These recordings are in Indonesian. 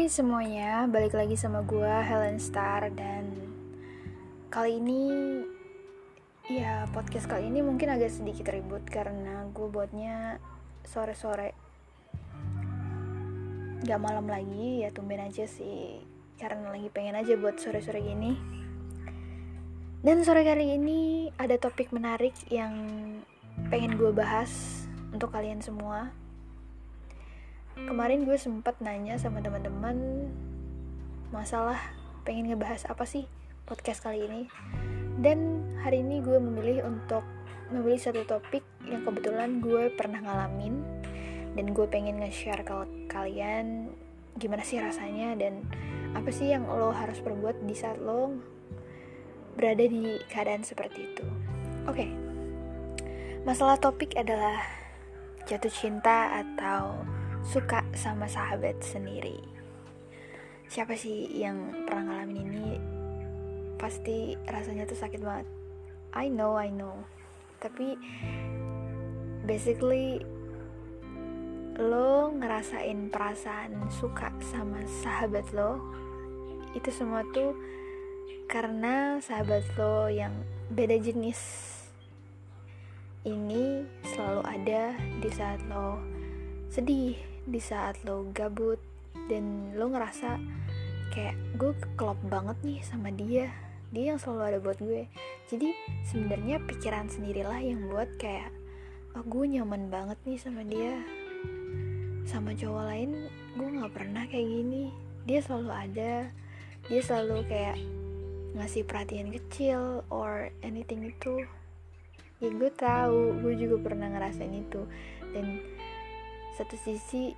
Hai semuanya, balik lagi sama gue Helen Star dan kali ini ya podcast kali ini mungkin agak sedikit ribut karena gue buatnya sore-sore. Gak malam lagi ya tumben aja sih karena lagi pengen aja buat sore-sore gini. Dan sore kali ini ada topik menarik yang pengen gue bahas untuk kalian semua kemarin gue sempet nanya sama teman-teman masalah pengen ngebahas apa sih podcast kali ini dan hari ini gue memilih untuk memilih satu topik yang kebetulan gue pernah ngalamin dan gue pengen nge-share ke kalian gimana sih rasanya dan apa sih yang lo harus perbuat di saat lo berada di keadaan seperti itu oke okay. masalah topik adalah jatuh cinta atau suka sama sahabat sendiri. Siapa sih yang pernah ngalamin ini? Pasti rasanya tuh sakit banget. I know I know. Tapi basically lo ngerasain perasaan suka sama sahabat lo itu semua tuh karena sahabat lo yang beda jenis. Ini selalu ada di saat lo sedih di saat lo gabut dan lo ngerasa kayak gue klop banget nih sama dia. Dia yang selalu ada buat gue. Jadi sebenarnya pikiran sendirilah yang buat kayak oh gue nyaman banget nih sama dia. Sama cowok lain gue nggak pernah kayak gini. Dia selalu ada. Dia selalu kayak ngasih perhatian kecil or anything itu. Ya gue tahu. Gue juga pernah ngerasain itu. Dan satu sisi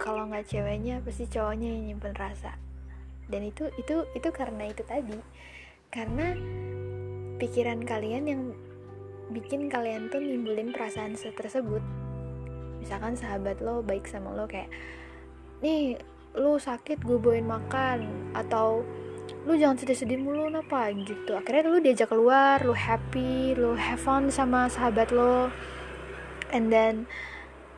kalau nggak ceweknya pasti cowoknya yang nyimpen rasa. Dan itu itu itu karena itu tadi. Karena pikiran kalian yang bikin kalian tuh nimbulin perasaan tersebut. Misalkan sahabat lo baik sama lo kayak nih lu sakit gue bawain makan. Atau lu jangan sedih-sedih mulu apa? Gitu. Akhirnya lu diajak keluar lu happy lu have fun sama sahabat lo. And then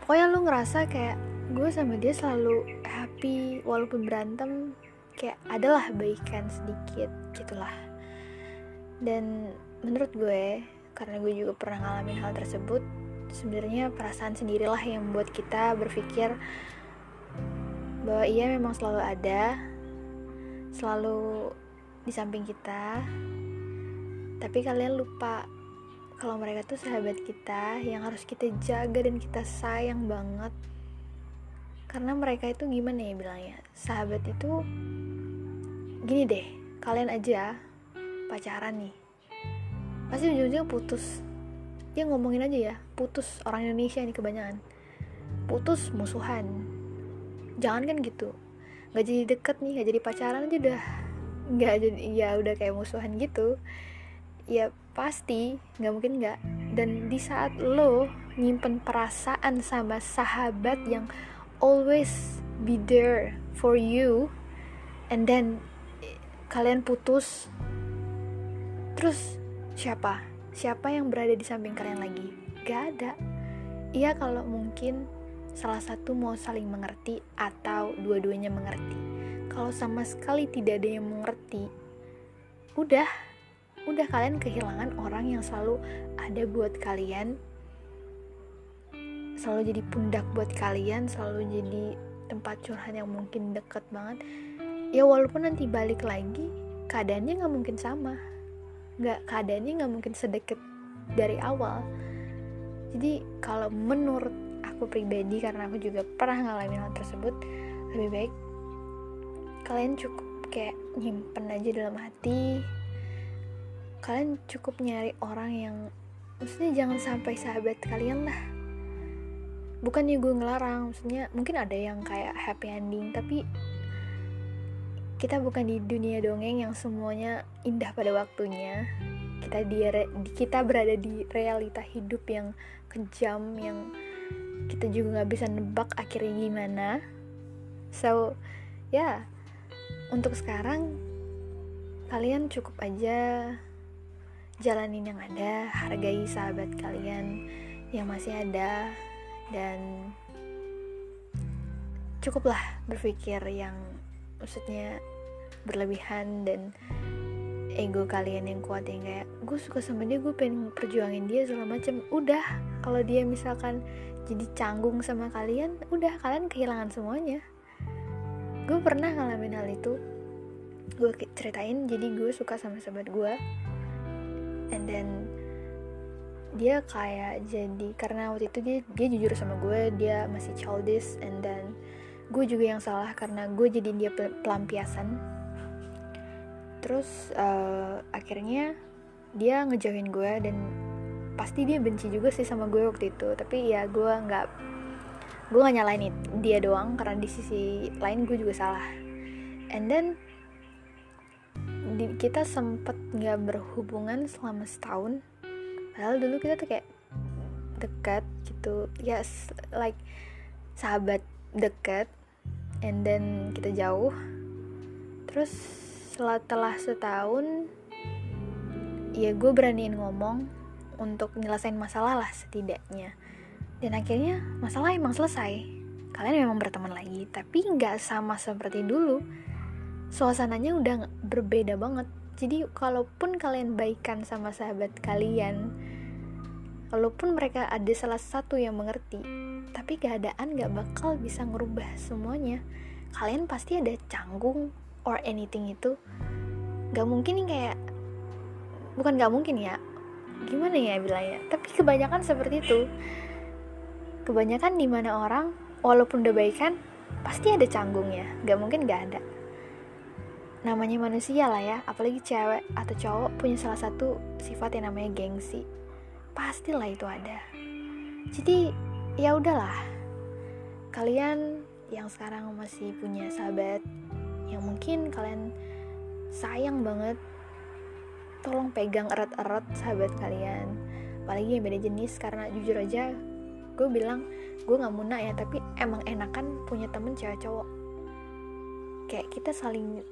pokoknya lu ngerasa kayak gue sama dia selalu happy walaupun berantem kayak adalah baikan sedikit gitulah. Dan menurut gue karena gue juga pernah ngalamin hal tersebut sebenarnya perasaan sendirilah yang membuat kita berpikir bahwa ia memang selalu ada selalu di samping kita tapi kalian lupa kalau mereka tuh sahabat kita yang harus kita jaga dan kita sayang banget. Karena mereka itu gimana ya bilangnya? Sahabat itu gini deh kalian aja pacaran nih. Pasti ujung-ujungnya putus. Dia ngomongin aja ya putus orang Indonesia ini kebanyakan. Putus musuhan. Jangan kan gitu. Nggak jadi deket nih nggak jadi pacaran aja udah. Nggak jadi ya udah kayak musuhan gitu. Ya pasti nggak mungkin nggak. Dan di saat lo nyimpen perasaan sama sahabat yang always be there for you and then kalian putus terus siapa? Siapa yang berada di samping kalian lagi? Gak ada. Iya kalau mungkin salah satu mau saling mengerti atau dua-duanya mengerti. Kalau sama sekali tidak ada yang mengerti udah udah kalian kehilangan orang yang selalu ada buat kalian. Selalu jadi pundak buat kalian selalu jadi tempat curhat yang mungkin deket banget. Ya walaupun nanti balik lagi keadaannya nggak mungkin sama. Nggak keadaannya nggak mungkin sedekat dari awal. Jadi kalau menurut aku pribadi karena aku juga pernah ngalamin hal tersebut lebih baik kalian cukup kayak nyimpen aja dalam hati kalian cukup nyari orang yang maksudnya jangan sampai sahabat kalian lah. Bukannya gue ngelarang maksudnya mungkin ada yang kayak happy ending tapi kita bukan di dunia dongeng yang semuanya indah pada waktunya. Kita di kita berada di realita hidup yang kejam yang kita juga nggak bisa nebak akhirnya gimana. So ya yeah, untuk sekarang kalian cukup aja jalanin yang ada, hargai sahabat kalian yang masih ada dan cukuplah berpikir yang maksudnya berlebihan dan ego kalian yang kuat yang kayak gue suka sama dia gue pengen perjuangin dia segala macam udah kalau dia misalkan jadi canggung sama kalian udah kalian kehilangan semuanya. Gue pernah ngalamin hal itu. Gue ceritain jadi gue suka sama sahabat gue and then dia kayak jadi karena waktu itu dia dia jujur sama gue dia masih childish. And then gue juga yang salah karena gue jadi dia pelampiasan. Terus uh, akhirnya dia ngejauhin gue dan pasti dia benci juga sih sama gue waktu itu. Tapi ya gue nggak gue gak nyalain dia doang karena di sisi lain gue juga salah. And then di, kita sempet nggak berhubungan selama setahun. Padahal dulu kita tuh kayak dekat gitu. Yes like sahabat dekat and then kita jauh. Terus setelah setahun ya gue beraniin ngomong untuk nyelesain masalah lah setidaknya. Dan akhirnya masalah emang selesai. Kalian memang berteman lagi tapi nggak sama seperti dulu. Suasananya udah berbeda banget jadi kalaupun kalian baikan sama sahabat kalian walaupun mereka ada salah satu yang mengerti tapi keadaan gak bakal bisa ngerubah semuanya kalian pasti ada canggung or anything itu. Gak mungkin kayak bukan gak mungkin ya gimana ya bilangnya? Tapi kebanyakan seperti itu. Kebanyakan di mana orang walaupun udah baikan pasti ada canggungnya. Gak mungkin gak ada namanya manusia lah ya. Apalagi cewek atau cowok punya salah satu sifat yang namanya gengsi. Pastilah itu ada. Jadi ya udahlah. Kalian yang sekarang masih punya sahabat yang mungkin kalian sayang banget tolong pegang erat-erat sahabat kalian. Apalagi yang beda jenis karena jujur aja gue bilang gue nggak muna ya tapi emang enakan punya temen cewek cowok. Kayak kita saling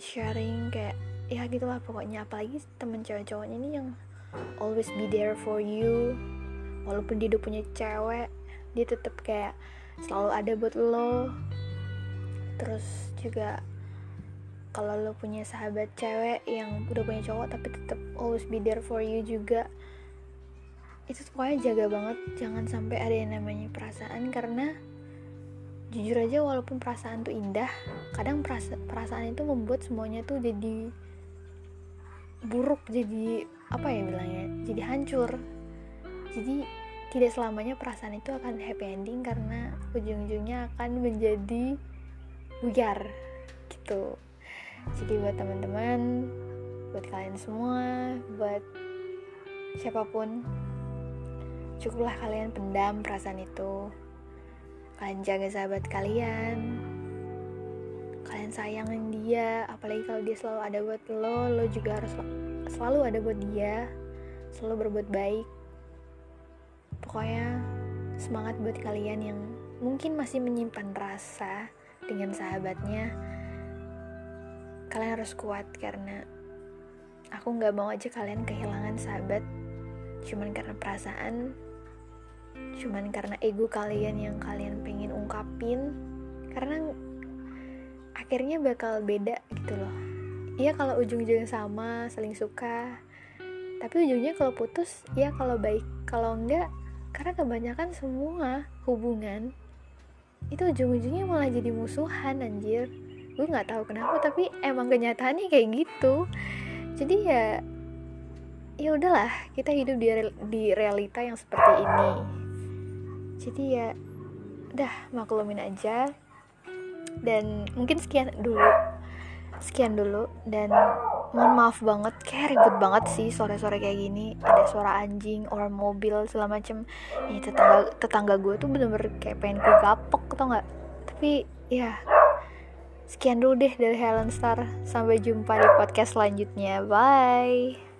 sharing kayak ya gitulah pokoknya. Apalagi temen cewek cowoknya ini yang always be there for you. Walaupun dia udah punya cewek dia tetap kayak selalu ada buat lo. Terus juga kalau lo punya sahabat cewek yang udah punya cowok tapi tetap always be there for you juga itu pokoknya jaga banget. Jangan sampai ada yang namanya perasaan karena jujur aja walaupun perasaan tuh indah kadang perasa perasaan itu membuat semuanya tuh jadi buruk jadi apa ya bilangnya jadi hancur. Jadi tidak selamanya perasaan itu akan happy ending karena ujung-ujungnya akan menjadi buyar gitu. Jadi buat teman-teman buat kalian semua buat siapa pun cukuplah kalian pendam perasaan itu kalian jaga sahabat kalian. Kalian sayangin dia apalagi kalau dia selalu ada buat lo lo juga harus selalu ada buat dia selalu berbuat baik. Pokoknya semangat buat kalian yang mungkin masih menyimpan rasa dengan sahabatnya. Kalian harus kuat karena aku nggak mau aja kalian kehilangan sahabat cuman karena perasaan cuman karena ego kalian yang kalian pengen ungkapin karena akhirnya bakal beda gitu loh. Iya kalau ujung-ujungnya sama saling suka. Tapi ujungnya kalau putus ya kalau baik. Kalau enggak karena kebanyakan semua hubungan itu ujung-ujungnya malah jadi musuhan anjir. Gue nggak tahu kenapa tapi emang kenyataannya kayak gitu. Jadi ya ya udahlah kita hidup di realita yang seperti ini jadi ya udah maklumin aja. Dan mungkin sekian dulu sekian dulu. Dan mohon maaf banget kayak ribet banget sih sore-sore kayak gini. Ada suara anjing or mobil segala macem. Ini tetangga tetangga gue tuh bener-bener kayak pengen gue gapok tau nggak? Tapi ya sekian dulu deh dari Helen Star. Sampai jumpa di podcast selanjutnya. Bye